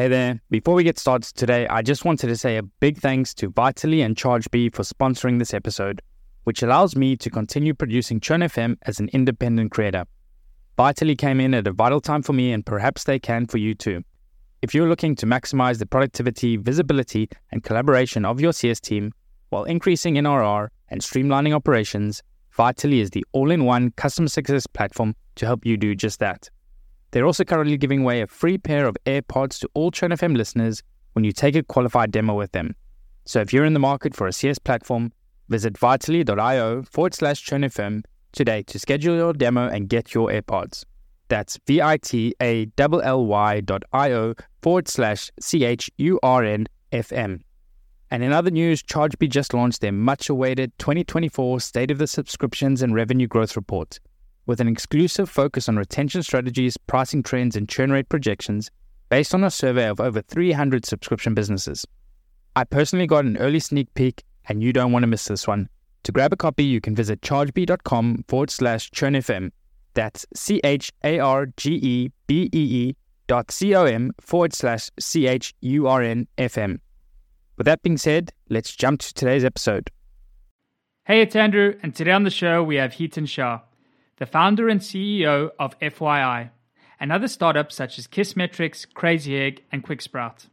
Hey there. Before we get started today, I just wanted to say a big thanks to Vitally and ChargeBee for sponsoring this episode, which allows me to continue producing Churn FM as an independent creator. Vitally came in at a vital time for me, and perhaps they can for you too. If you're looking to maximize the productivity, visibility, and collaboration of your CS team while increasing NRR and streamlining operations, Vitally is the all in one customer success platform to help you do just that. They're also currently giving away a free pair of AirPods to all Churn FM listeners when you take a qualified demo with them. So if you're in the market for a CS platform, visit vitally.io forward slash churnfm today to schedule your demo and get your AirPods. That's V-I-T-A-L-L-Y dot I-O forward slash C-H-U-R-N-F-M. And in other news, ChargeBee just launched their much-awaited 2024 State of the Subscriptions and Revenue Growth Report. With an exclusive focus on retention strategies, pricing trends, and churn rate projections based on a survey of over 300 subscription businesses. I personally got an early sneak peek, and you don't want to miss this one. To grab a copy, you can visit chargebee.com forward slash churnfm. That's C H A R G E B E E dot C O M forward slash C H U R N F M. With that being said, let's jump to today's episode. Hey, it's Andrew, and today on the show we have Hiten Shah, the founder and CEO of FYI, and other startups such as Kissmetrics, Crazy Egg, and QuickSprout.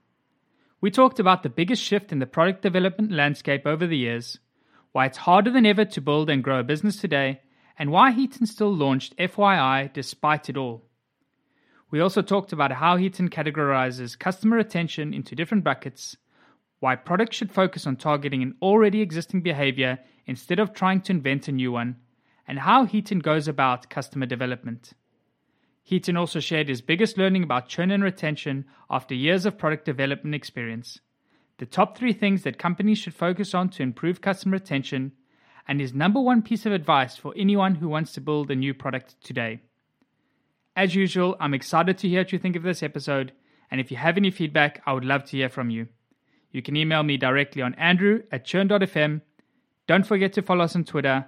We talked about the biggest shift in the product development landscape over the years, why it's harder than ever to build and grow a business today, and why Hiten still launched FYI despite it all. We also talked about how Hiten categorizes customer attention into different buckets, why products should focus on targeting an already existing behavior instead of trying to invent a new one, and how Hiten goes about customer development. Hiten also shared his biggest learning about churn and retention after years of product development experience, the top three things that companies should focus on to improve customer retention, and his number one piece of advice for anyone who wants to build a new product today. As usual, I'm excited to hear what you think of this episode, and if you have any feedback, I would love to hear from you. You can email me directly on andrew at churn.fm. Don't forget to follow us on Twitter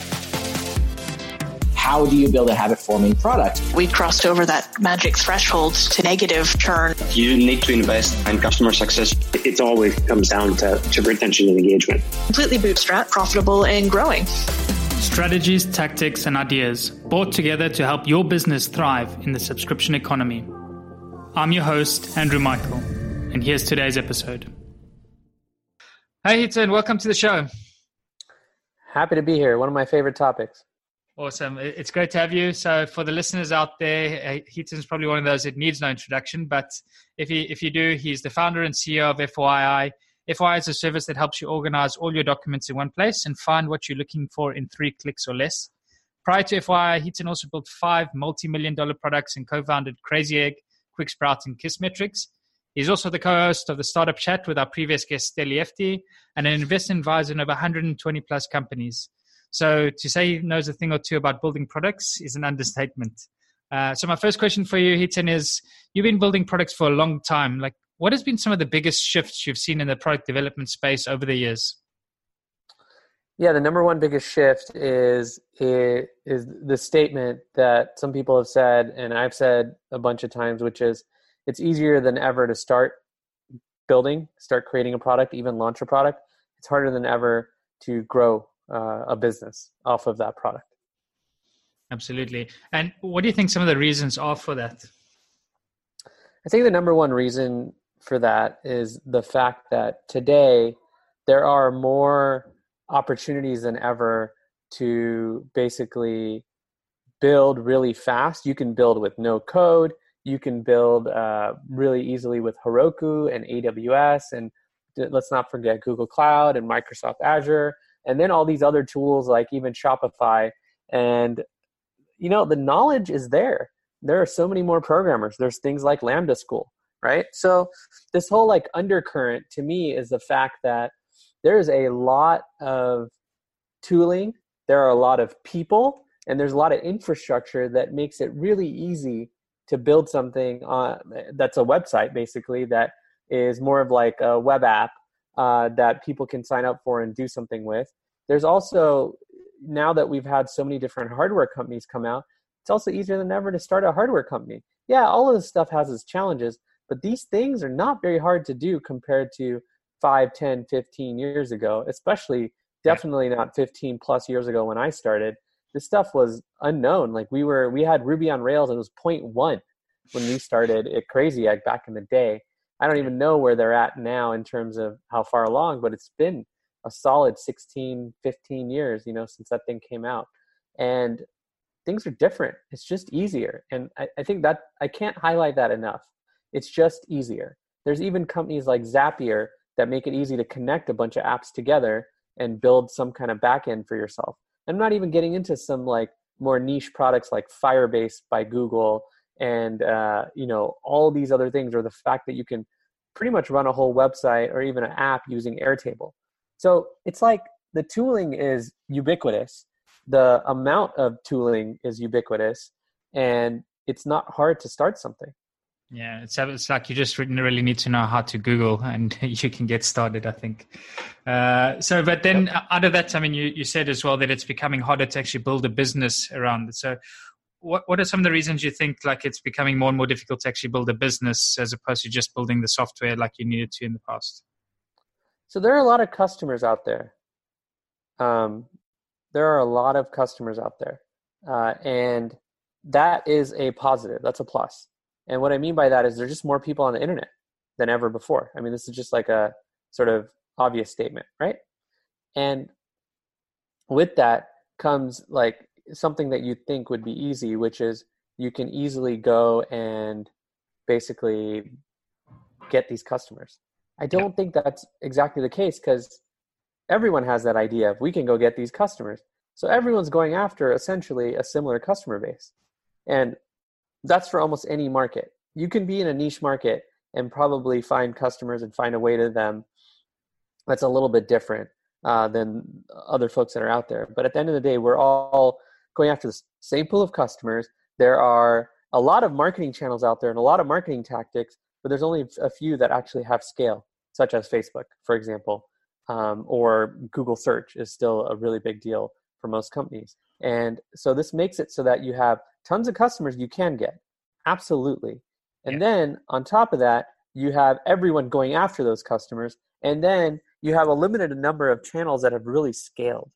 How do you build a habit forming product? We crossed over that magic threshold to negative churn. You need to invest in customer success. it always comes down to, to retention and engagement. Completely bootstrap, profitable, and growing. Strategies, tactics, and ideas brought together to help your business thrive in the subscription economy. I'm your host, Andrew Michael, and here's today's episode. Hey, Hiten, welcome to the show. Happy to be here. One of my favorite topics. Awesome. It's great to have you. So, for the listeners out there, uh, Hiten's probably one of those that needs no introduction. But if you, if you do, he's the founder and CEO of FYI. FYI is a service that helps you organize all your documents in one place and find what you're looking for in three clicks or less. Prior to FYI, Heaton also built five multi million dollar products and co founded Crazy Egg, QuickSprout, and Kissmetrics. He's also the co host of the Startup Chat with our previous guest, Steli Efti, and an investment advisor in over 120 plus companies. So to say he knows a thing or two about building products is an understatement. Uh, so my first question for you, Hiten, is you've been building products for a long time. Like, what has been some of the biggest shifts you've seen in the product development space over the years? Yeah, the number one biggest shift is is, is the statement that some people have said, and I've said a bunch of times, which is it's easier than ever to start building, start creating a product, even launch a product. It's harder than ever to grow uh, a business off of that product. Absolutely. And what do you think some of the reasons are for that? I think the number one reason for that is the fact that today there are more opportunities than ever to basically build really fast. You can build with no code. You can build uh, really easily with Heroku and AWS, and let's not forget Google Cloud and Microsoft Azure, and then all these other tools like even Shopify. And you know the knowledge is there. There are so many more programmers. There's things like Lambda School, right? So this whole like undercurrent to me is the fact that there is a lot of tooling. There are a lot of people and there's a lot of infrastructure that makes it really easy to build something on that's a website basically that is more of like a web app uh, that people can sign up for and do something with. There's also now that we've had so many different hardware companies come out, it's also easier than ever to start a hardware company. Yeah, all of this stuff has its challenges, but these things are not very hard to do compared to 5, 10, 15 years ago, especially definitely not 15 plus years ago when I started. This stuff was unknown. Like we were, we had Ruby on Rails and it was 0.1 when we started it Crazy Egg back in the day. I don't even know where they're at now in terms of how far along, but it's been a solid 16, 15 years, you know, since that thing came out. And things are different. It's just easier. And I, I think that I can't highlight that enough. It's just easier. There's even companies like Zapier that make it easy to connect a bunch of apps together and build some kind of backend for yourself. I'm not even getting into some like more niche products like Firebase by Google and uh, you know all these other things or the fact that you can pretty much run a whole website or even an app using airtable so it's like the tooling is ubiquitous the amount of tooling is ubiquitous and it's not hard to start something yeah, it's, it's like you just really need to know how to Google and you can get started, I think. Uh, so, but then yep. out of that, I mean, you, you said as well that it's becoming harder to actually build a business around it. So, what what are some of the reasons you think like it's becoming more and more difficult to actually build a business as opposed to just building the software like you needed to in the past? So there are a lot of customers out there. Um, there are a lot of customers out there, uh, and that is a positive. That's a plus. And what I mean by that is there's just more people on the internet than ever before. I mean, this is just like a sort of obvious statement, right? And with that comes like something that you think would be easy, which is you can easily go and basically get these customers. I don't yeah. think that's exactly the case because everyone has that idea of we can go get these customers. So everyone's going after essentially a similar customer base. And that's for almost any market. You can be in a niche market and probably find customers and find a way to them that's a little bit different uh, than other folks that are out there. But at the end of the day, we're all going after the same pool of customers. There are a lot of marketing channels out there and a lot of marketing tactics, but there's only a few that actually have scale, such as Facebook, for example, um, or Google search is still a really big deal for most companies. And so this makes it so that you have tons of customers you can get. Absolutely. And yeah. then on top of that, you have everyone going after those customers. And then you have a limited number of channels that have really scaled.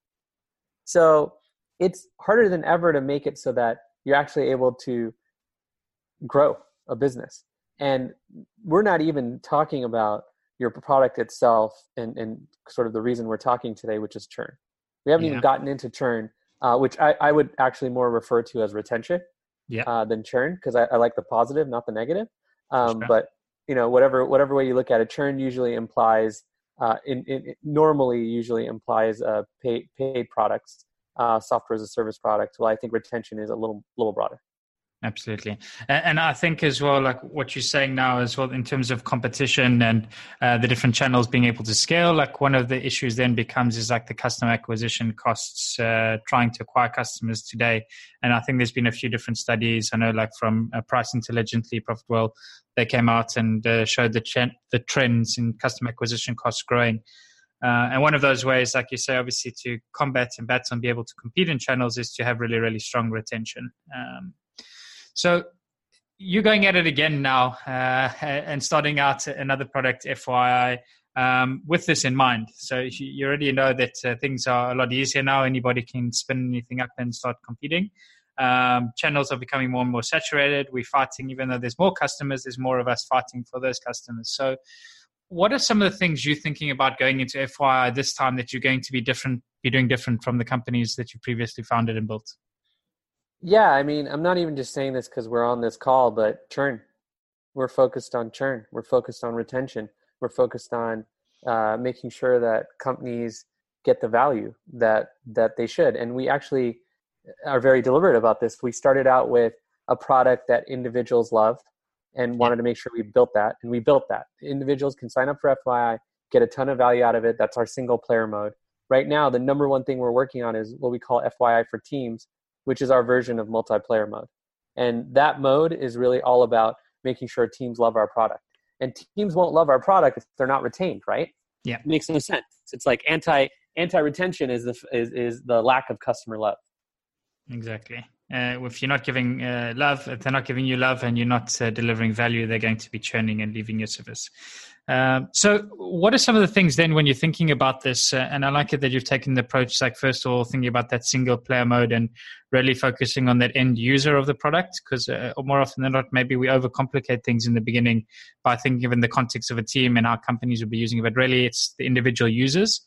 So it's harder than ever to make it so that you're actually able to grow a business. And we're not even talking about your product itself and, and sort of the reason we're talking today, which is churn. We haven't yeah. even gotten into churn, uh, which I, I would actually more refer to as retention yeah. uh, than churn because I, I, like the positive, not the negative. Um, sure. But you know, whatever whatever way you look at it, churn usually implies uh, in, in, normally usually implies uh, paid paid products uh, software as a service product. Well, I think retention is a little little broader. Absolutely, and I think as well, like what you're saying now as well, in terms of competition and uh, the different channels being able to scale. Like one of the issues then becomes is like the customer acquisition costs, uh, trying to acquire customers today. And I think there's been a few different studies. I know, like from uh, Price Intelligently, Profitwell, they came out and uh, showed the ch- the trends in customer acquisition costs growing. Uh, and one of those ways, like you say, obviously to combat and battle and be able to compete in channels is to have really, really strong retention. Um, so you're going at it again now uh, and starting out another product, FYI, um, with this in mind. So you already know that uh, things are a lot easier now. Anybody can spin anything up and start competing. Um, channels are becoming more and more saturated. We're fighting, even though there's more customers, there's more of us fighting for those customers. So what are some of the things you're thinking about going into FYI this time that you're going to be different, be doing different from the companies that you previously founded and built? Yeah, I mean, I'm not even just saying this because we're on this call, but churn. We're focused on churn. We're focused on retention. We're focused on uh, making sure that companies get the value that that they should. And we actually are very deliberate about this. We started out with a product that individuals loved and wanted to make sure we built that and we built that individuals can sign up for fyi get a ton of value out of it that's our single player mode right now the number one thing we're working on is what we call fyi for teams which is our version of multiplayer mode. And that mode is really all about making sure teams love our product. And teams won't love our product if they're not retained, right? Yeah. It makes no sense. It's like anti anti retention is the is, is the lack of customer love. Exactly. Uh, if you're not giving uh, love, if they're not giving you love and you're not uh, delivering value, they're going to be churning and leaving your service. Um, so, what are some of the things then when you're thinking about this? Uh, and I like it that you've taken the approach, like first of all, thinking about that single player mode and really focusing on that end user of the product. Because uh, more often than not, maybe we overcomplicate things in the beginning by thinking of in the context of a team and how companies will be using it. But really, it's the individual users.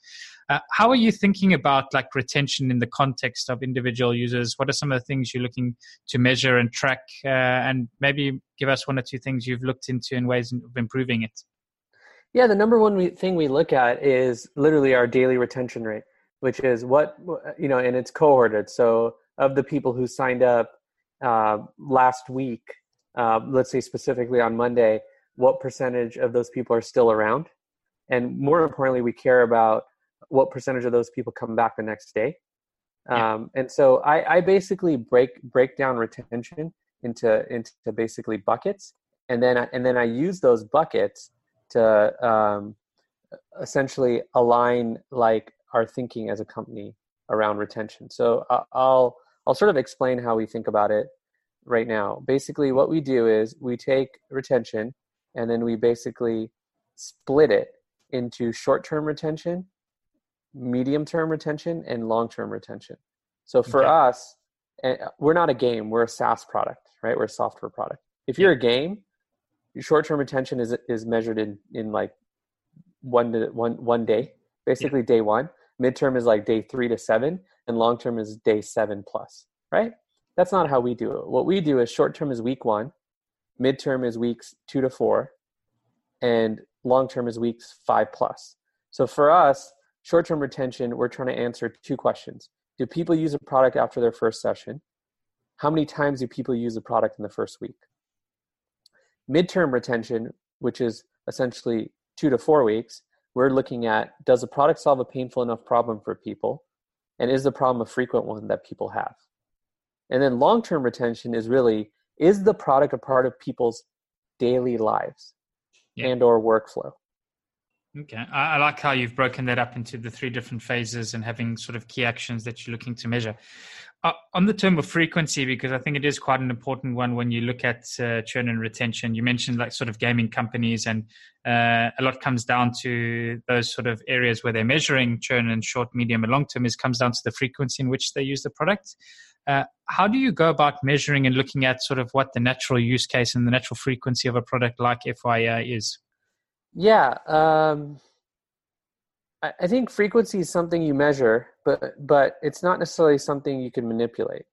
Uh, how are you thinking about like retention in the context of individual users? What are some of the things you're looking to measure and track? Uh, and maybe give us one or two things you've looked into in ways of improving it. Yeah, the number one thing we look at is literally our daily retention rate, which is what you know, and it's cohorted. So of the people who signed up uh, last week, uh, let's say specifically on Monday, what percentage of those people are still around? And more importantly, we care about what percentage of those people come back the next day. Yeah. Um, and so I, I basically break break down retention into into basically buckets, and then I, and then I use those buckets to um, essentially align like our thinking as a company around retention. So I'll I'll sort of explain how we think about it right now. Basically, what we do is we take retention and then we basically split it into short-term retention, medium-term retention, and long-term retention. So for Okay. us, eh, we're not a game; we're a SaaS product, right? We're a software product. If you're a game, your short-term retention is is measured in in like one to one one day, basically day one. Midterm is like day three to seven, and long term is day seven plus. Right? That's not how we do it. What we do is short term is week one, midterm is weeks two to four, and long term is weeks five plus. So for us, short term retention, we're trying to answer two questions: Do people use a product after their first session? How many times do people use the product in the first week? midterm retention, which is essentially two to four weeks, we're looking at does the product solve a painful enough problem for people? And is the problem a frequent one that people have? And then long term retention is really is the product a part of people's daily lives Yeah. and or workflow? Okay, I, I like how you've broken that up into the three different phases and having sort of key actions that you're looking to measure. Uh, on the term of frequency, because I think it is quite an important one when you look at uh, churn and retention. You mentioned like sort of gaming companies, and uh, a lot comes down to those sort of areas where they're measuring churn and short, medium, and long term. Is comes down to the frequency in which they use the product. Uh, how do you go about measuring and looking at sort of what the natural use case and the natural frequency of a product like FYI is? Yeah, um, I, I think frequency is something you measure, but but it's not necessarily something you can manipulate.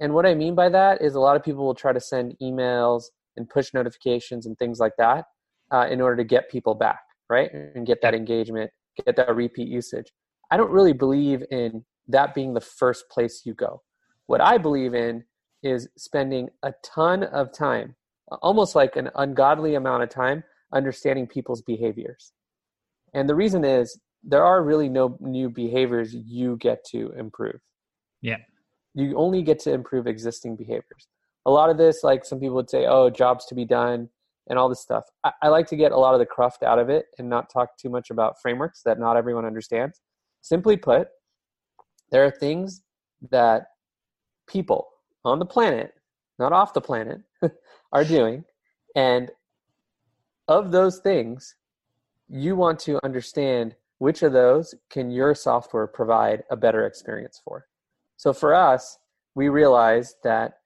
And what I mean by that is a lot of people will try to send emails and push notifications and things like that uh, in order to get people back, right, and get that engagement, get that repeat usage. I don't really believe in that being the first place you go. What I believe in is spending a ton of time, almost like an ungodly amount of time, understanding people's behaviors. And the reason is there are really no new behaviors you get to improve. Yeah. You only get to improve existing behaviors. A lot of this, like some people would say, oh, jobs to be done and all this stuff. I, I like to get a lot of the cruft out of it and not talk too much about frameworks that not everyone understands. Simply put, there are things that people on the planet, not off the planet, are doing. And of those things, you want to understand which of those can your software provide a better experience for. So for us, we realized that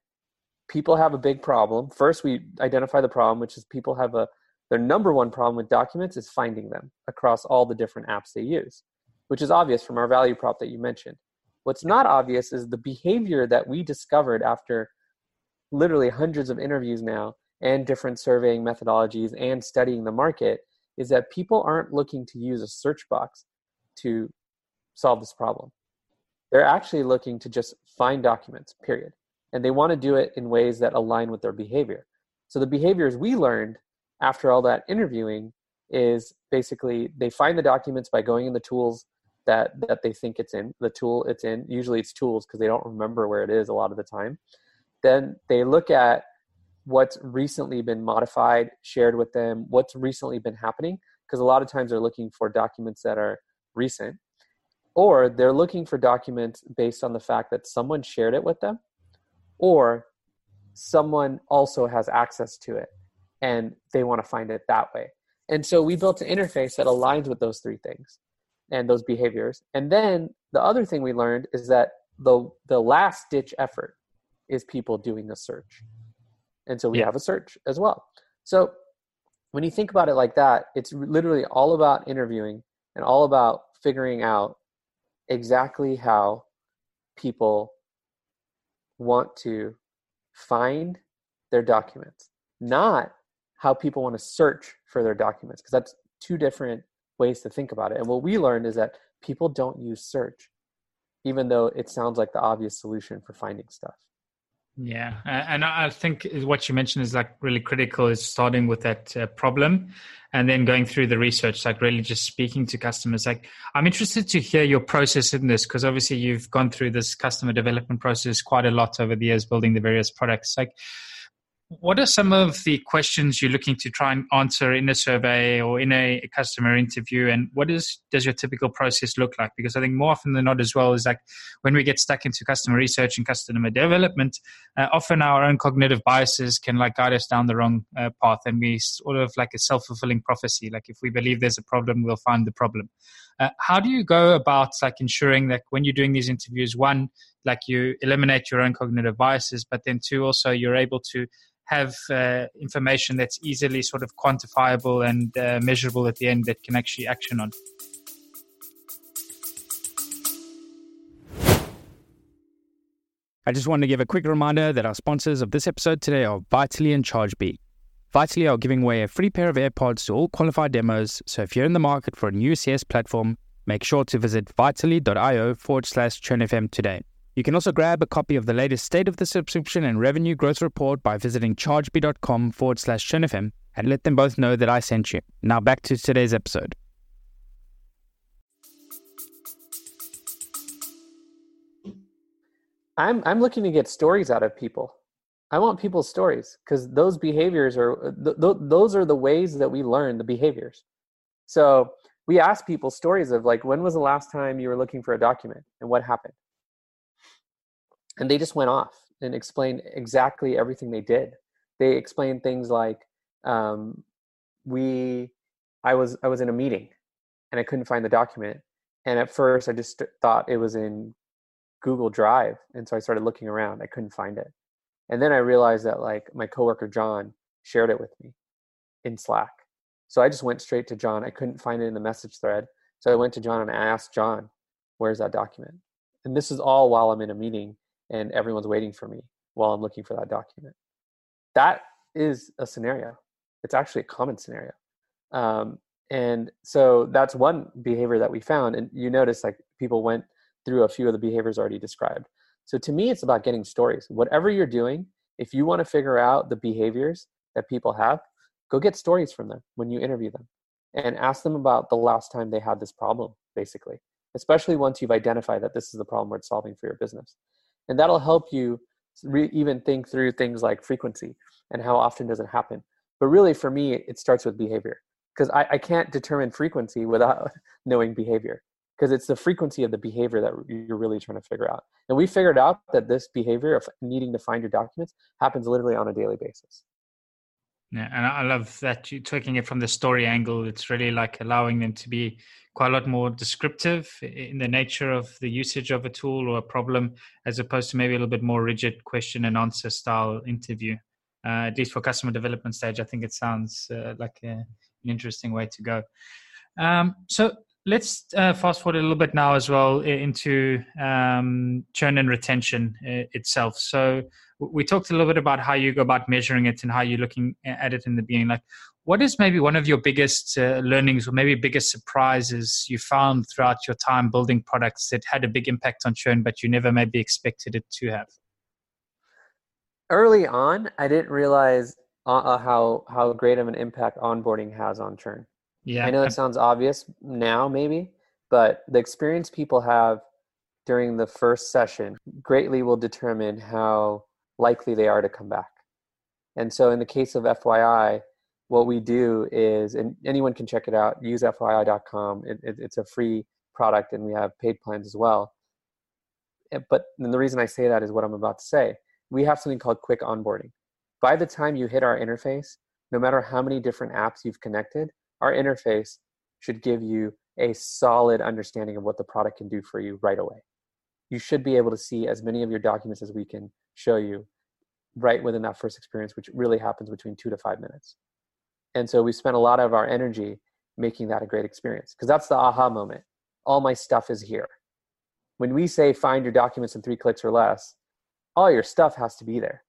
people have a big problem. First, we identify the problem, which is people have a their number one problem with documents is finding them across all the different apps they use, which is obvious from our value prop that you mentioned. What's not obvious is the behavior that we discovered after literally hundreds of interviews now and different surveying methodologies and studying the market is that people aren't looking to use a search box to solve this problem. They're actually looking to just find documents, period. And they want to do it in ways that align with their behavior. So the behaviors we learned after all that interviewing is basically they find the documents by going in the tools that that they think it's in the tool it's in usually it's tools because they don't remember where it is a lot of the time then they look at what's recently been modified shared with them what's recently been happening because a lot of times they're looking for documents that are recent or they're looking for documents based on the fact that someone shared it with them or someone also has access to it and they want to find it that way and so we built an interface that aligns with those three things and those behaviors. And then the other thing we learned is that the the last ditch effort is people doing a search. And so we yeah. have a search as well. So when you think about it like that, it's literally all about interviewing and all about figuring out exactly how people want to find their documents, not how people want to search for their documents, because that's two different ways to think about it. And what we learned is that people don't use search, even though it sounds like the obvious solution for finding stuff. Yeah, and I think what you mentioned is like really critical. Is starting with that uh, problem, and then going through the research. Like really just speaking to customers. Like I'm interested to hear your process in this because obviously you've gone through this customer development process quite a lot over the years, building the various products. Like what are some of the questions you're looking to try and answer in a survey or in a, customer interview? And what is does your typical process look like? Because i think more often than not as well is like when we get stuck into customer research and customer development uh, often our own cognitive biases can like guide us down the wrong uh, path and we sort of like a self-fulfilling prophecy. Like if we believe there's a problem we'll find the problem uh, how do you go about like ensuring that when you're doing these interviews one like you eliminate your own cognitive biases but then two also you're able to have uh, information that's easily sort of quantifiable and uh, measurable at the end that can actually action on. I just want to give a quick reminder that our sponsors of this episode today are Vitally and ChargeBee. Vitally are giving away a free pair of AirPods to all qualified demos, so if you're in the market for a new CS platform, make sure to visit vitally.io forward slash churnfm today. You can also grab a copy of the latest State of the Subscription and Revenue Growth Report by visiting chargebee.com forward slash churnfm and let them both know that I sent you. Now back to today's episode. I'm I'm looking to get stories out of people. I want people's stories because those behaviors are th- th- those are the ways that we learn the behaviors. So we ask people stories of like when was the last time you were looking for a document and what happened? And they just went off and explained exactly everything they did. They explained things like um, we i was i was in a meeting and i couldn't find the document. And at first i just thought it was in google drive and so i started looking around. I couldn't find it and then i realized that like my coworker john shared it with me in slack so i just went straight to john i couldn't find it in the message thread so i went to john and i asked john where's that document and this is all while i'm in a meeting and everyone's waiting for me while I'm looking for that document. That is a scenario. It's actually a common scenario. Um, and so that's one behavior that we found. And you notice like people went through a few of the behaviors already described. So to me, it's about getting stories. Whatever you're doing, if you want to figure out the behaviors that people have, go get stories from them when you interview them and ask them about the last time they had this problem, basically, especially once you've identified that this is the problem worth solving for your business. And that'll help you re- even think through things like frequency and how often does it happen. But really for me it starts with behavior because I, I can't determine frequency without knowing behavior because it's the frequency of the behavior that you're really trying to figure out and we figured out that this behavior of needing to find your documents happens literally on a daily basis yeah, and I love that you're taking it from the story angle. It's really like allowing them to be quite a lot more descriptive in the nature of the usage of a tool or a problem, as opposed to maybe a little bit more rigid question and answer style interview. Uh, at least for customer development stage, I think it sounds uh, like a, an interesting way to go. Um, so let's uh, fast forward a little bit now as well into um, churn and retention itself. So we talked a little bit about how you go about measuring it and how you're looking at it in the beginning. Like, what is maybe one of your biggest uh, learnings or maybe biggest surprises you found throughout your time building products that had a big impact on churn, but you never maybe expected it to have? Early on, I didn't realize uh, uh how how great of an impact onboarding has on churn. Yeah, I know that sounds obvious now, maybe, but the experience people have during the first session greatly will determine how likely they are to come back. And so, in the case of FYI, what we do is, and anyone can check it out, use FYI.com. It, it, it's a free product, and we have paid plans as well. Eh, but the reason I say that is what I'm about to say. We have something called quick onboarding. By the time you hit our interface, no matter how many different apps you've connected, our interface should give you a solid understanding of what the product can do for you right away. You should be able to see as many of your documents as we can show you right within that first experience, which really happens between two to five minutes. And so we spent a lot of our energy making that a great experience because that's the aha moment. All my stuff is here. When we say find your documents in three clicks or less, all your stuff has to be there.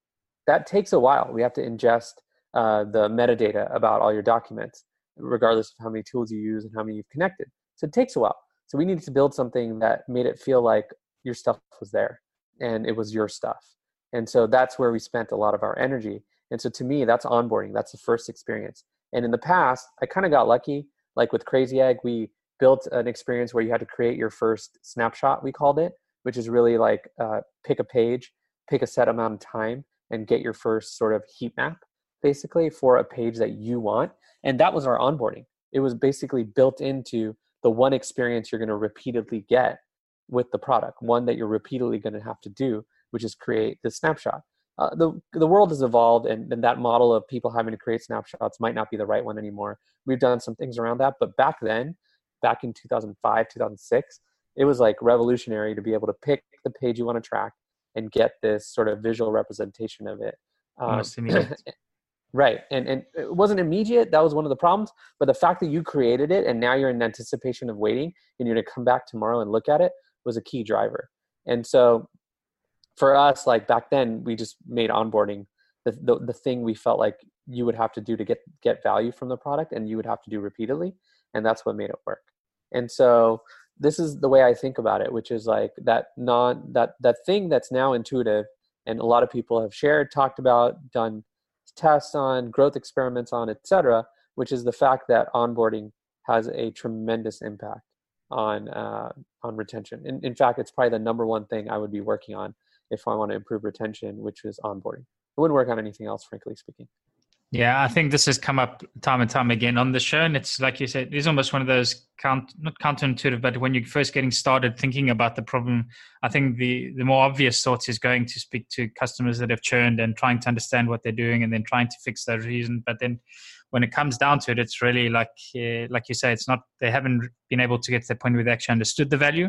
That takes a while. We have to ingest uh, the metadata about all your documents, regardless of how many tools you use and how many you've connected. So it takes a while. So we needed to build something that made it feel like your stuff was there and it was your stuff. And so that's where we spent a lot of our energy. And so to me, that's onboarding. That's the first experience. And in the past, I kind of got lucky. Like with Crazy Egg, we built an experience where you had to create your first snapshot, we called it, which is really like uh, pick a page, pick a set amount of time, and get your first sort of heat map, basically, for a page that you want. And that was our onboarding. It was basically built into the one experience you're going to repeatedly get with the product, one that you're repeatedly going to have to do which is create the snapshot. Uh, the the world has evolved, and, and that model of people having to create snapshots might not be the right one anymore. We've done some things around that, but back then, back in 2005, 2006, it was like revolutionary to be able to pick the page you want to track and get this sort of visual representation of it. Um, right, and and it wasn't immediate. That was one of the problems. But the fact that you created it and now you're in anticipation of waiting, and you're going to come back tomorrow and look at it was a key driver. And so for us, like back then, we just made onboarding the, the, the thing we felt like you would have to do to get get value from the product, and you would have to do repeatedly, and that's what made it work. And so this is the way I think about it, which is like that non that that thing that's now intuitive, and a lot of people have shared, talked about, done tests on, growth experiments on, etc. Which is the fact that onboarding has a tremendous impact on uh, on retention. In, in fact, it's probably the number one thing I would be working on if I want to improve retention, which is onboarding. I wouldn't work on anything else, frankly speaking. Yeah, I think this has come up time and time again on the show, and it's like you said, it's almost one of those count not counterintuitive, but when you're first getting started thinking about the problem, I think the the more obvious thought is going to speak to customers that have churned and trying to understand what they're doing, and then trying to fix that reason. But then, when it comes down to it, it's really like uh, like you say, it's not they haven't been able to get to the point where they actually understood the value,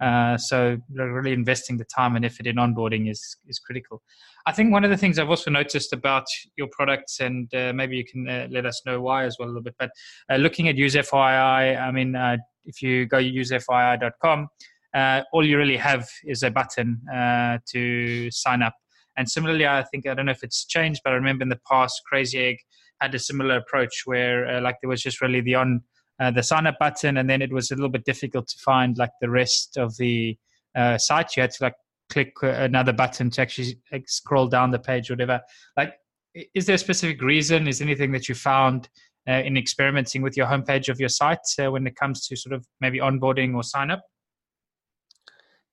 uh, so really investing the time and effort in onboarding is is critical. I think one of the things I've also noticed about your products, and uh, maybe you can uh, let us know why as well a little bit. But uh, looking at UseFYI, I mean, uh, if you go usefyi.com, all you really have is a button to sign up. And similarly, I think I don't know if it's changed, but I remember in the past, Crazy Egg had a similar approach where like there was just really the on uh, the sign up button, and then it was a little bit difficult to find like the rest of the uh, site. You had to like click uh, another button to actually like, scroll down the page, or whatever. Like, is there a specific reason? Is anything that you found uh, in experimenting with your homepage of your site uh, when it comes to sort of maybe onboarding or sign up?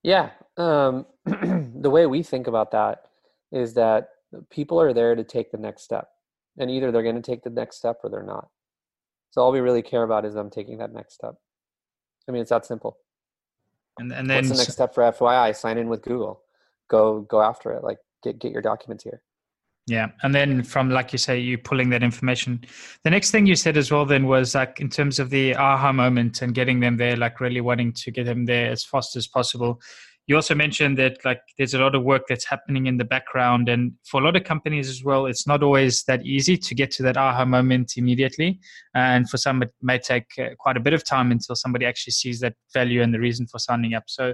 Yeah, um, the way we think about that is that people are there to take the next step, and either they're going to take the next step or they're not. So all we really care about is them taking that next step. I mean, it's that simple. And, and then what's the next step for FYI? Sign in with Google. Go go after it. Like get get your documents here. Yeah, and then from like you say, you pulling that information. The next thing you said as well then was like in terms of the aha moment and getting them there, like really wanting to get them there as fast as possible you also mentioned that like there's a lot of work that's happening in the background. And for a lot of companies as well it's not always that easy to get to that aha moment immediately. And for some it may take uh, quite a bit of time until somebody actually sees that value and the reason for signing up. So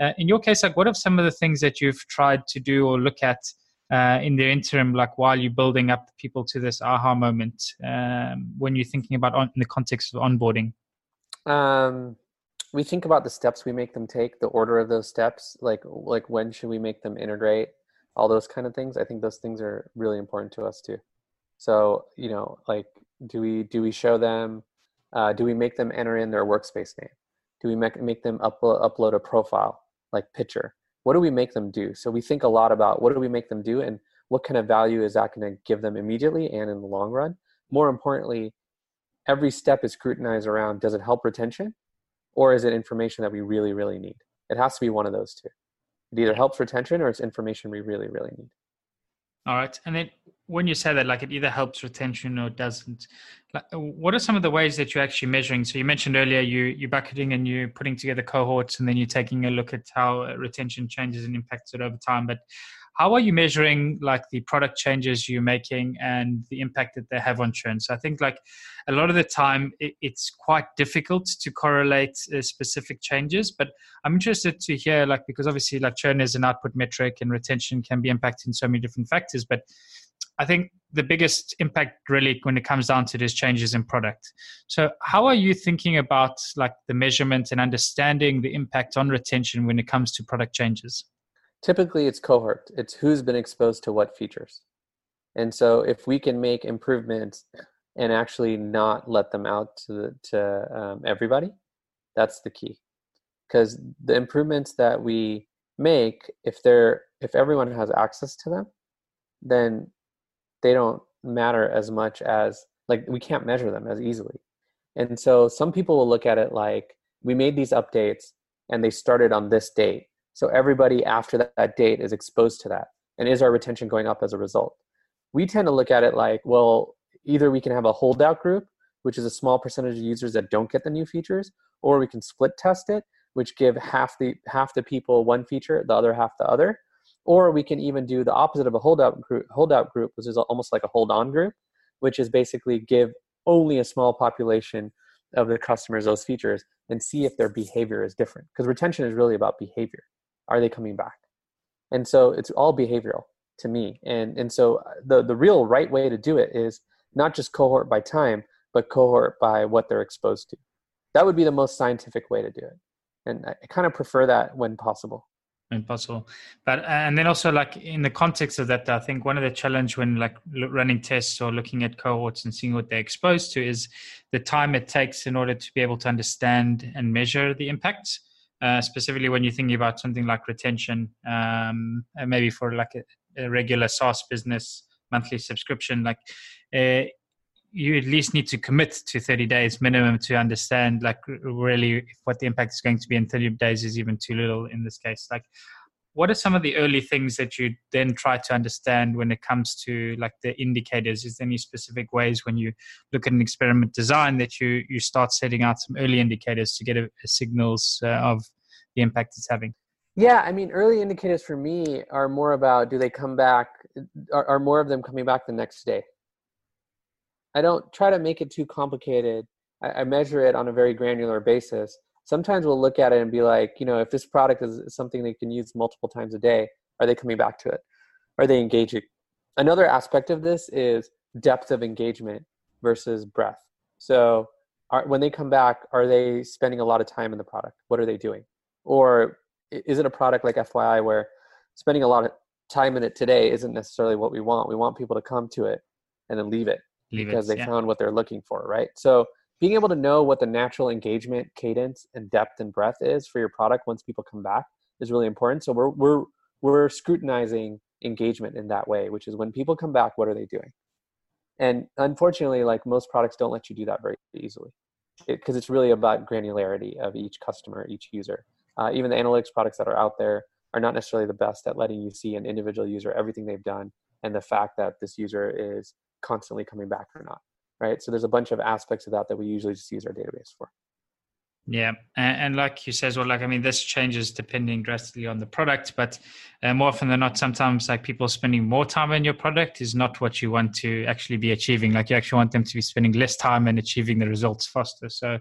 uh, in your case like what are some of the things that you've tried to do or look at uh, in the interim like while you're building up people to this aha moment um, when you're thinking about on, in the context of onboarding? Um we think about the steps we make them take, the order of those steps, like like when should we make them integrate, all those kind of things. I think those things are really important to us too. So you know, like do we do we show them? Uh, do we make them enter in their workspace name? Do we make, make them upload, upload a profile like picture? What do we make them do? So we think a lot about what do we make them do and what kind of value is that going to give them immediately and in the long run? More importantly, every step is scrutinized around does it help retention or is it information that we really, really need? It has to be one of those two. It either helps retention or it's information we really, really need. All right. And then when you say that, like it either helps retention or doesn't, like, what are some of the ways that you're actually measuring? So you mentioned earlier you you're bucketing and you're putting together cohorts, and then you're taking a look at how retention changes and impacts it over time. But how are you measuring like the product changes you're making and the impact that they have on churn so i think like a lot of the time it, it's quite difficult to correlate uh, specific changes but i'm interested to hear like because obviously like churn is an output metric and retention can be impacted in so many different factors but I think the biggest impact really when it comes down to this changes in product. So how are you thinking about like the measurement and understanding the impact on retention when it comes to product changes? Typically it's cohort it's who's been exposed to what features. And so if we can make improvements and actually not let them out to the, to um, everybody that's the key. Because the improvements that we make if they're if everyone has access to them then they don't matter as much as like we can't measure them as easily. And so some people will look at it like we made these updates and they started on this date so everybody after that, that date is exposed to that. And is our retention going up as a result? We tend to look at it like, well, either we can have a holdout group, which is a small percentage of users that don't get the new features, or we can split test it, which give half the half the people one feature, the other half the other. Or we can even do the opposite of a holdout group, holdout group, which is almost like a hold on group, which is basically give only a small population of the customers those features and see if their behavior is different. Because retention is really about behavior are they coming back? And so it's all behavioral to me. And and so uh, the the real right way to do it is not just cohort by time but cohort by what they're exposed to. That would be the most scientific way to do it. And i kind of prefer that when possible. When possible. But and then also like in the context of that i think one of the challenge when like running tests or looking at cohorts and seeing what they're exposed to is the time it takes in order to be able to understand and measure the impacts uh, specifically when you're thinking about something like retention, um, maybe for like a, a, regular SaaS business monthly subscription, like uh, you at least need to commit to 30 days minimum to understand like really what the impact is going to be in 30 days is even too little in this case. Like what are some of the early things that you then try to understand when it comes to like the indicators? Is there any specific ways when you look at an experiment design that you you start setting out some early indicators to get a, a signals uh, of the impact it's having? Yeah i mean early indicators for me are more about do they come back are, are more of them coming back the next day? I don't try to make it too complicated. I, I measure it on a very granular basis sometimes we'll look at it and be like, you know, if this product is something they can use multiple times a day, are they coming back to it? Are they engaging? Another aspect of this is depth of engagement versus breadth. So, are, when they come back, are they spending a lot of time in the product? What are they doing? Or is it a product like FYI where spending a lot of time in it today isn't necessarily what we want? We want people to come to it and then leave it leave because it, they yeah. found what they're looking for, right? So, being able to know what the natural engagement cadence and depth and breadth is for your product once people come back is really important. So we're we're we're scrutinizing engagement in that way which is when people come back what are they doing? And unfortunately like most products don't let you do that very easily. Because it, it's really about granularity of each customer each user. Uh, even the analytics products that are out there are not necessarily the best at letting you see an individual user everything they've done and the fact that this user is constantly coming back or not right? So there's a bunch of aspects of that that we usually just use our database for. Yeah, and, and, like you said, well, like I mean, this changes depending drastically on the product, but uh, more often than not, sometimes like people spending more time on your product is not what you want to actually be achieving. Like you actually want them to be spending less time and achieving the results faster. So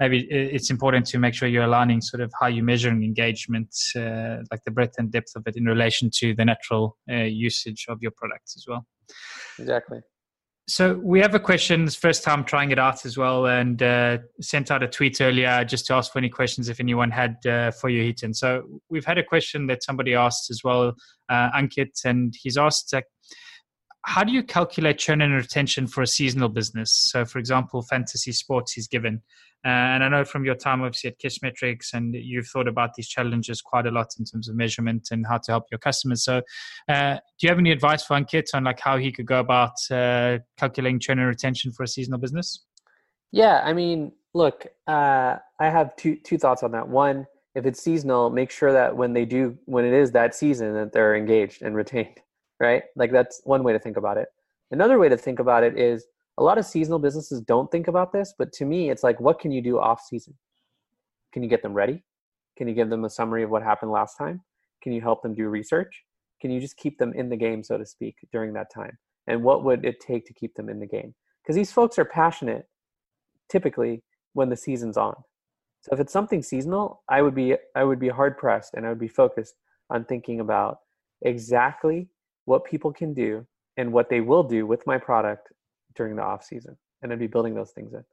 maybe it's important to make sure you're aligning sort of how you're measuring engagement, uh, like the breadth and depth of it in relation to the natural uh, usage of your product as well. Exactly. So we have a question. It's first time trying it out as well, and uh, sent out a tweet earlier just to ask for any questions if anyone had uh, for you, Hiten. So we've had a question that somebody asked as well, uh, Ankit, and he's asked, how do you calculate churn and retention for a seasonal business? So, for example, fantasy sports is given. Uh, and I know from your time obviously at Kissmetrics, and you've thought about these challenges quite a lot in terms of measurement and how to help your customers. So, uh, do you have any advice for Ankit on like how he could go about uh, calculating churn and retention for a seasonal business? Yeah, I mean, look, uh, I have two two thoughts on that. One, if it's seasonal, make sure that when they do, when it is that season, that they're engaged and retained, right? Like that's one way to think about it. Another way to think about it is a lot of seasonal businesses don't think about this, but to me, it's like, what can you do off season? Can you get them ready? Can you give them a summary of what happened last time? Can you help them do research? Can you just keep them in the game, so to speak, during that time? And what would it take to keep them in the game? Because these folks are passionate typically when the season's on. So if it's something seasonal, I would be I would be hard pressed and I would be focused on thinking about exactly what people can do and what they will do with my product during the off season. And I'd be building those things in.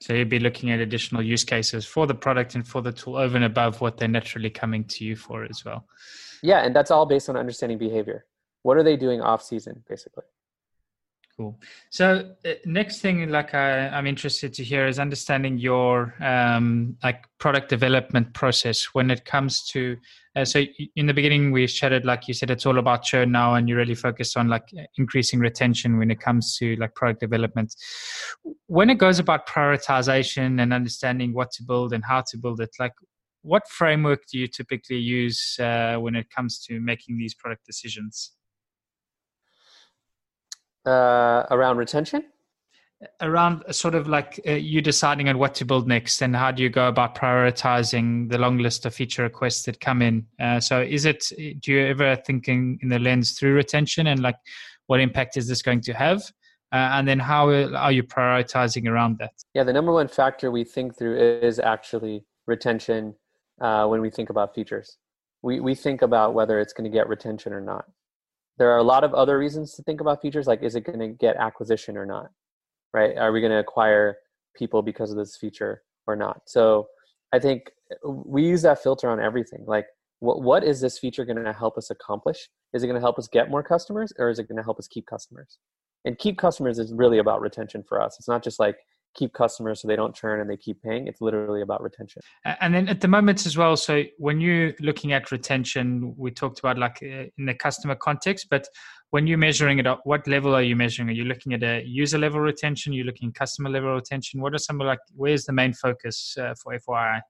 So you'd be looking at additional use cases for the product and for the tool over and above what they're naturally coming to you for as well. Yeah, and that's all based on understanding behavior. What are they doing off season, basically? Cool. So uh, next thing, like I, I'm interested to hear, is understanding your um, like product development process when it comes to. Uh, so in the beginning, we chatted like you said, it's all about churn now, and you really focus on like increasing retention when it comes to like product development. When it goes about prioritization and understanding what to build and how to build it, like what framework do you typically use uh, when it comes to making these product decisions? Uh, around retention? Around sort of like uh, you deciding on what to build next and how do you go about prioritizing the long list of feature requests that come in? Uh, so is it do you ever thinking in the lens through retention and like what impact is this going to have? Uh, and then how are you prioritizing around that? Yeah the number one factor we think through is actually retention uh, when we think about features. We, we think about whether it's going to get retention or not there are a lot of other reasons to think about features like is it going to get acquisition or not right? Are we going to acquire people because of this feature or not? So i think uh, we use that filter on everything like what, what is this feature going to help us accomplish? Is it going to help us get more customers or is it going to help us keep customers? And keep customers is really about retention for us. It's not just like keep customers so they don't churn and they keep paying. It's literally about retention. And then at the moment as well. So when you're looking at retention, we talked about like uh, in the customer context, but when you're measuring it up, what level are you measuring? Are you looking at a user level retention? You're looking customer level retention? What are some like, where's the main focus uh, for FYI?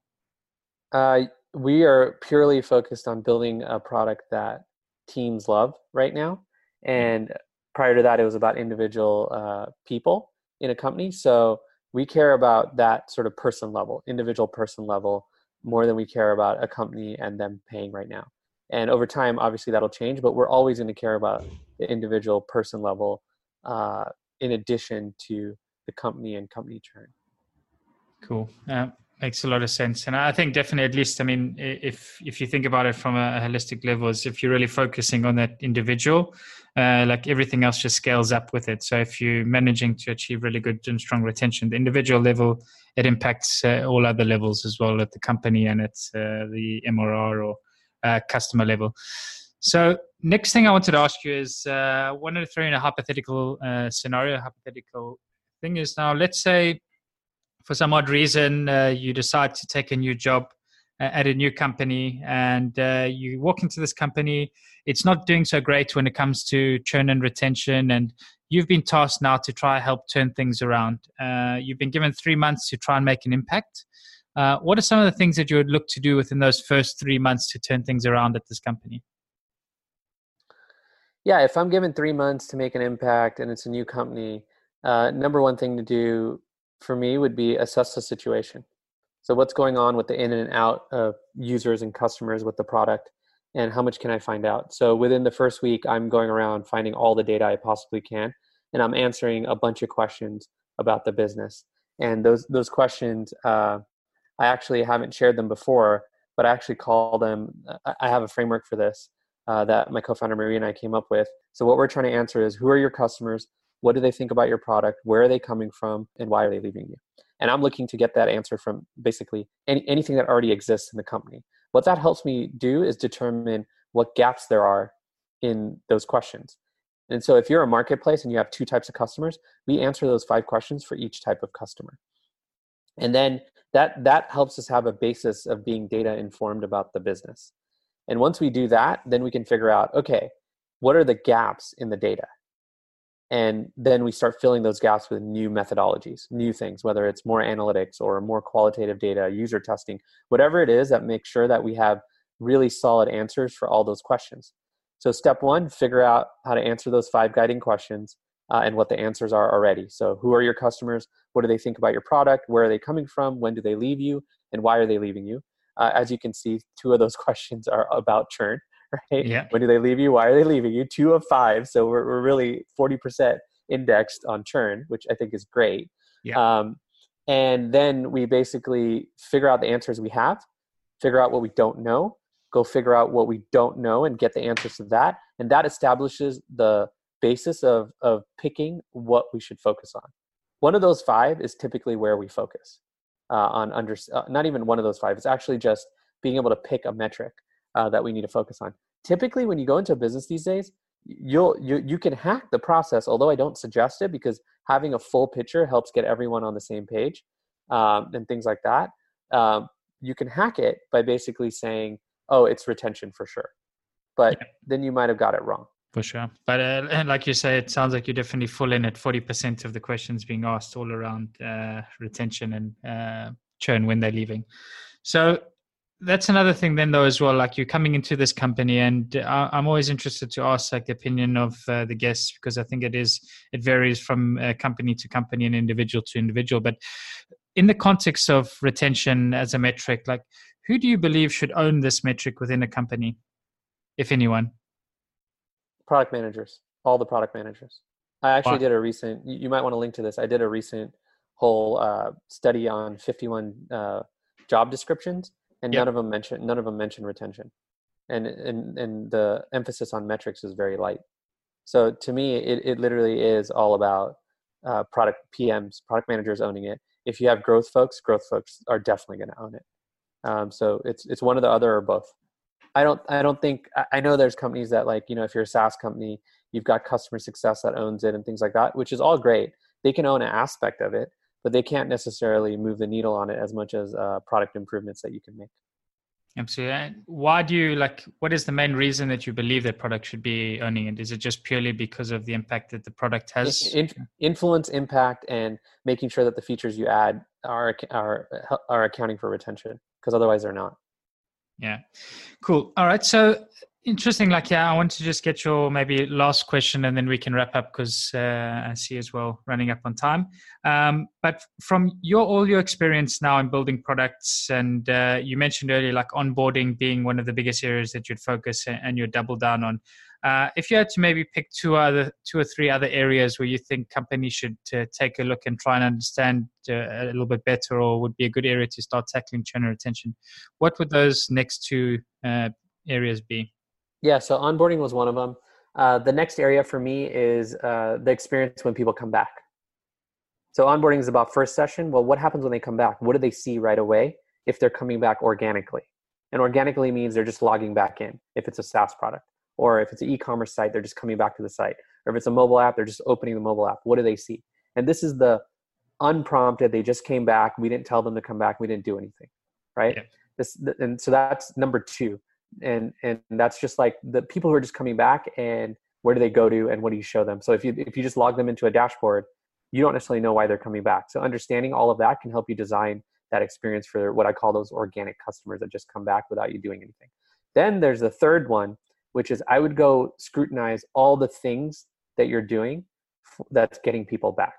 Uh, we are purely focused on building a product that teams love right now. And prior to that, it was about individual uh, people in a company. So we care about that sort of person level, individual person level, more than we care about a company and them paying right now. And over time, obviously, that'll change, but we're always going to care about the individual person level uh, in addition to the company and company churn. Cool. Uh, makes a lot of sense and i think definitely at least i mean if if you think about it from a holistic level is if you're really focusing on that individual uh, like everything else just scales up with it. So if you're managing to achieve really good and strong retention the individual level it impacts uh, all other levels as well at the company and at uh, the mrr or uh, customer level. So next thing i wanted to ask you is uh, i wanted to throw in a hypothetical uh, scenario hypothetical thing is now let's say for some odd reason uh, you decide to take a new job uh, at a new company and uh, you walk into this company it's not doing so great when it comes to churn and retention and you've been tasked now to try help turn things around. Uh, you've been given three months to try and make an impact. Uh, what are some of the things that you would look to do within those first three months to turn things around at this company? Yeah if i'm given three months to make an impact and it's a new company uh, number one thing to do for me would be assess the situation. So what's going on with the in and out of users and customers with the product and how much can I find out? So within the first week, I'm going around finding all the data I possibly can and I'm answering a bunch of questions about the business. And those those questions, uh, I actually haven't shared them before, but I actually call them. I have a framework for this uh, that my co-founder Marie and I came up with. So what we're trying to answer is who are your customers, what do they think about your product? Where are they coming from? And why are they leaving you? And I'm looking to get that answer from basically any, anything that already exists in the company. What that helps me do is determine what gaps there are in those questions. And so if you're a marketplace and you have two types of customers, we answer those five questions for each type of customer. And then that that helps us have a basis of being data informed about the business. And once we do that, then we can figure out, okay, what are the gaps in the data? And then we start filling those gaps with new methodologies, new things, whether it's more analytics or more qualitative data, user testing, whatever it is that makes sure that we have really solid answers for all those questions. So, step one, figure out how to answer those five guiding questions uh, and what the answers are already. So, who are your customers? What do they think about your product? Where are they coming from? When do they leave you? And why are they leaving you? Uh, as you can see, two of those questions are about churn, right? Yeah. When do they leave you? Why are they leaving you? Two of five. So, we're, we're really 40% indexed on churn, which I think is great. Yeah. Um, and then we basically figure out the answers we have, figure out what we don't know, go figure out what we don't know and get the answers to that and that establishes the basis of of picking what we should focus on one of those five is typically where we focus uh, on under uh, not even one of those five it's actually just being able to pick a metric uh, that we need to focus on typically when you go into a business these days you'll you, you can hack the process although i don't suggest it because having a full picture helps get everyone on the same page um, and things like that um, you can hack it by basically saying oh, it's retention for sure. But yeah. then you might have got it wrong. For sure. But uh, and like you say, it sounds like you're definitely full in at 40% of the questions being asked all around uh, retention and uh, churn when they're leaving. So that's another thing then though as well like you're coming into this company and uh, i'm always interested to ask like the opinion of uh, the guests because i think it is it varies from uh, company to company and individual to individual but in the context of retention as a metric like who do you believe should own this metric within a company, if anyone? Product managers, all the product managers. I actually wow. did a recent, you might want to link to this. I did a recent whole uh, study on 51 uh, job descriptions, and yep. none of them mention none of them mention retention, and and and the emphasis on metrics is very light. So to me, it it literally is all about uh, product PMs, product managers owning it. If you have growth folks, growth folks are definitely going to own it. Um, so it's it's one or the other or both. I don't I don't think I know there's companies that like you know if you're a SaaS company you've got customer success that owns it and things like that, which is all great. They can own an aspect of it, but they can't necessarily move the needle on it as much as uh, product improvements that you can make. Absolutely. Why do you like? What is the main reason that you believe that product should be owning it? Is it just purely because of the impact that the product has? In, influence, impact, and making sure that the features you add are are are accounting for retention because otherwise they're not. Yeah, cool. All right, so interesting. Like, yeah, I want to just get your maybe last question, and then we can wrap up because uh, I see as well running up on time. Um, but from your all your experience now in building products, and uh, you mentioned earlier like onboarding being one of the biggest areas that you'd focus and you'd double down on. Uh, if you had to maybe pick two other two or three other areas where you think companies should uh, take a look and try and understand uh, a little bit better, or would be a good area to start tackling churn retention, what would those next two uh, areas be? Yeah, so onboarding was one of them. Uh, the next area for me is uh, the experience when people come back. So onboarding is about first session. Well, what happens when they come back? What do they see right away if they're coming back organically? And organically means they're just logging back in if it's a SaaS product or if it's an e-commerce site they're just coming back to the site or if it's a mobile app they're just opening the mobile app what do they see and this is the unprompted they just came back we didn't tell them to come back we didn't do anything right yeah. this and so that's number two and and that's just like the people who are just coming back and where do they go to and what do you show them? So if you if you just log them into a dashboard you don't necessarily know why they're coming back. So understanding all of that can help you design that experience for what i call those organic customers that just come back without you doing anything. Then there's the third one which is I would go scrutinize all the things that you're doing that's getting people back.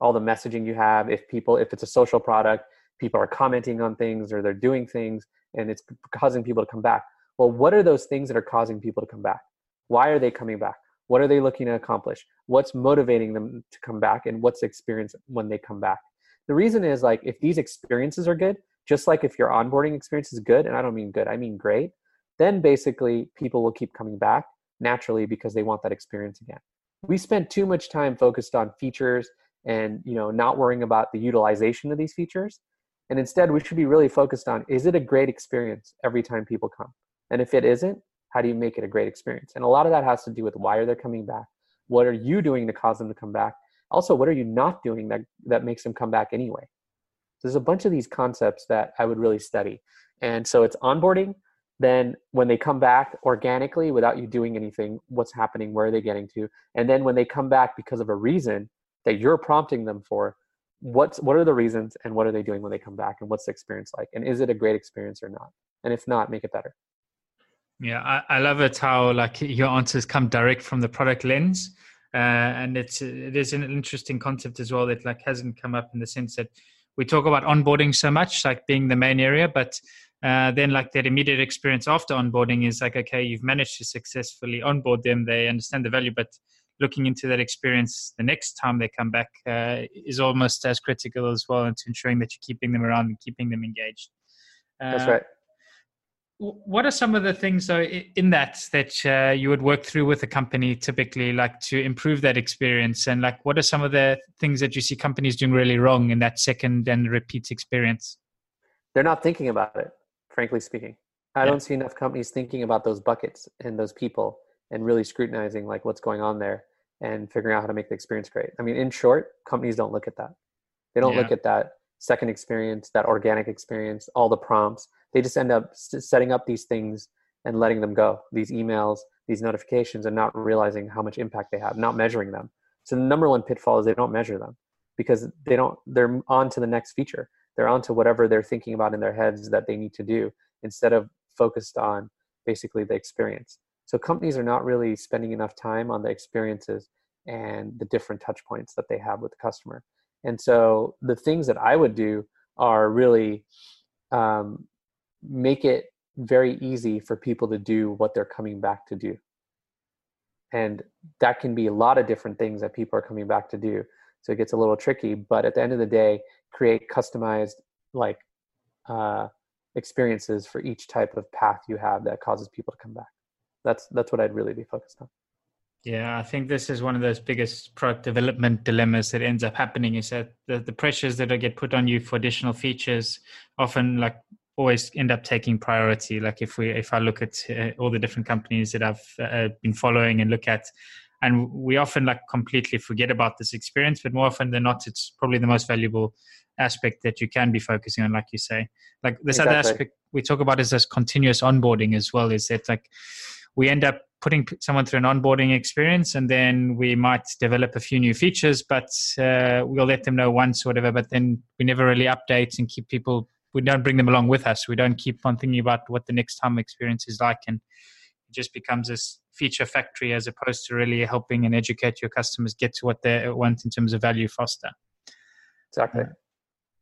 All the messaging you have, if people, if it's a social product, people are commenting on things or they're doing things and it's causing people to come back. Well, what are those things that are causing people to come back? Why are they coming back? What are they looking to accomplish? What's motivating them to come back and what's the experience when they come back? The reason is like if these experiences are good, just like if your onboarding experience is good, and I don't mean good, I mean great, then basically people will keep coming back naturally because they want that experience again we spent too much time focused on features and you know not worrying about the utilization of these features and instead we should be really focused on is it a great experience every time people come? And if it isn't how do you make it a great experience? And a lot of that has to do with why are they coming back? What are you doing to cause them to come back? Also what are you not doing that that makes them come back anyway? There's a bunch of these concepts that i would really study. And so it's onboarding then when they come back organically without you doing anything what's happening where are they getting to? And then when they come back because of a reason that you're prompting them for what's what are the reasons and what are they doing when they come back and what's the experience like? And is it a great experience or not? And if not make it better. Yeah i, I love it how like your answers come direct from the product lens uh, and it's it is an interesting concept as well that like hasn't come up in the sense that we talk about onboarding so much like being the main area but uh, then like that immediate experience after onboarding is like okay you've managed to successfully onboard them they understand the value but looking into that experience the next time they come back uh, is almost as critical as well into ensuring that you're keeping them around and keeping them engaged. Uh, That's right. What are some of the things though in that that uh, you would work through with a company typically, like to improve that experience? And like, what are some of the things that you see companies doing really wrong in that second and repeat experience? They're not thinking about it, frankly speaking. I yeah. don't see enough companies thinking about those buckets and those people and really scrutinizing like what's going on there and figuring out how to make the experience great. I mean, in short, companies don't look at that. They don't yeah. look at that second experience, that organic experience, all the prompts. They just end up setting up these things and letting them go, these emails, these notifications, and not realizing how much impact they have, not measuring them. So the number one pitfall is they don't measure them because they don't. They're on to the next feature. They're on to whatever they're thinking about in their heads that they need to do instead of focused on basically the experience. So companies are not really spending enough time on the experiences and the different touch points that they have with the customer. And so the things that I would do are really um, make it very easy for people to do what they're coming back to do. And that can be a lot of different things that people are coming back to do. So it gets a little tricky, but at the end of the day, create customized like uh, experiences for each type of path you have that causes people to come back that's that's what I'd really be focused on. Yeah, I think this is one of those biggest product development dilemmas that ends up happening is that the, the pressures that get put on you for additional features often like always end up taking priority. Like if we, if I look at uh, all the different companies that I've uh, been following and look at, and we often like completely forget about this experience, but more often than not, it's probably the most valuable aspect that you can be focusing on, like you say. Like this exactly. other aspect we talk about is this continuous onboarding as well. Is that like we end up putting someone through an onboarding experience and then we might develop a few new features but uh, we'll let them know once or whatever but then we never really update and keep people we don't bring them along with us. We don't keep on thinking about what the next time experience is like and it just becomes this feature factory as opposed to really helping and educate your customers get to what they want in terms of value faster. Exactly. Uh,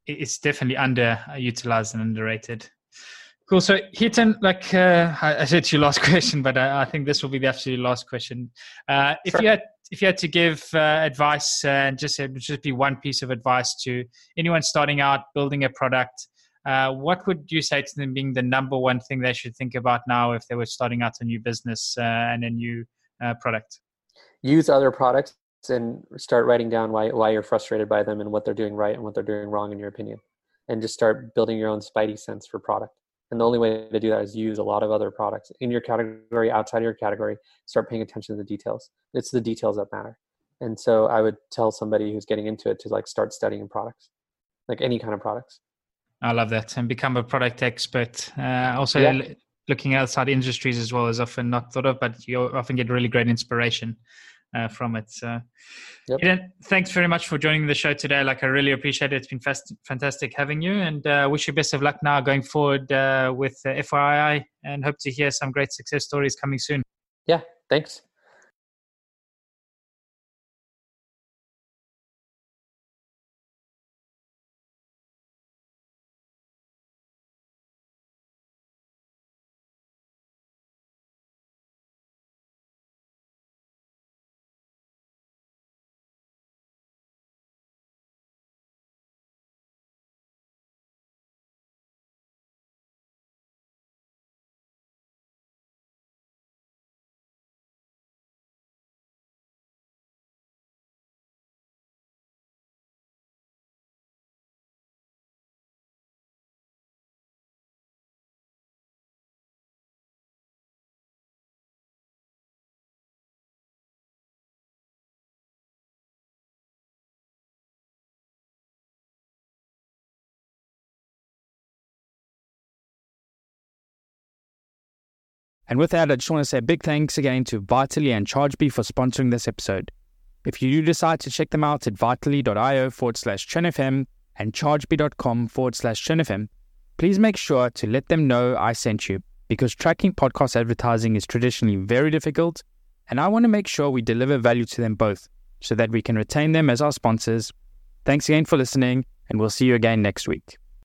it's definitely underutilized and underrated Cool. So, Hiten, like uh, I said, to your last question, but I, I, think this will be the absolute last question. Uh, if sure. you had if you had to give uh, advice uh, and just it would just be one piece of advice to anyone starting out building a product, uh, what would you say to them being the number one thing they should think about now if they were starting out a new business uh, and a new product? Use other products and start writing down why why you're frustrated by them and what they're doing right and what they're doing wrong in your opinion, and just start building your own spidey sense for product. And the only way to do that is use a lot of other products in your category, outside of your category. Start paying attention to the details. It's the details that matter. And so I would tell somebody who's getting into it to like start studying products, like any kind of products. I love that and become a product expert. Uh, also, yeah. looking outside industries as well is often not thought of, but you often get really great inspiration uh, from it. So, yep. thanks very much for joining the show today. Like, I really appreciate it. It's been fast, fantastic having you, and uh, wish you best of luck now going forward uh, with FYI, and hope to hear some great success stories coming soon. Yeah, thanks. And with that, I just want to say a big thanks again to Vitally and ChargeBee for sponsoring this episode. If you do decide to check them out at vitally.io forward slash churnfm and chargebee.com forward slash churnfm, please make sure to let them know I sent you because tracking podcast advertising is traditionally very difficult, and I want to make sure we deliver value to them both so that we can retain them as our sponsors. Thanks again for listening, and we'll see you again next week.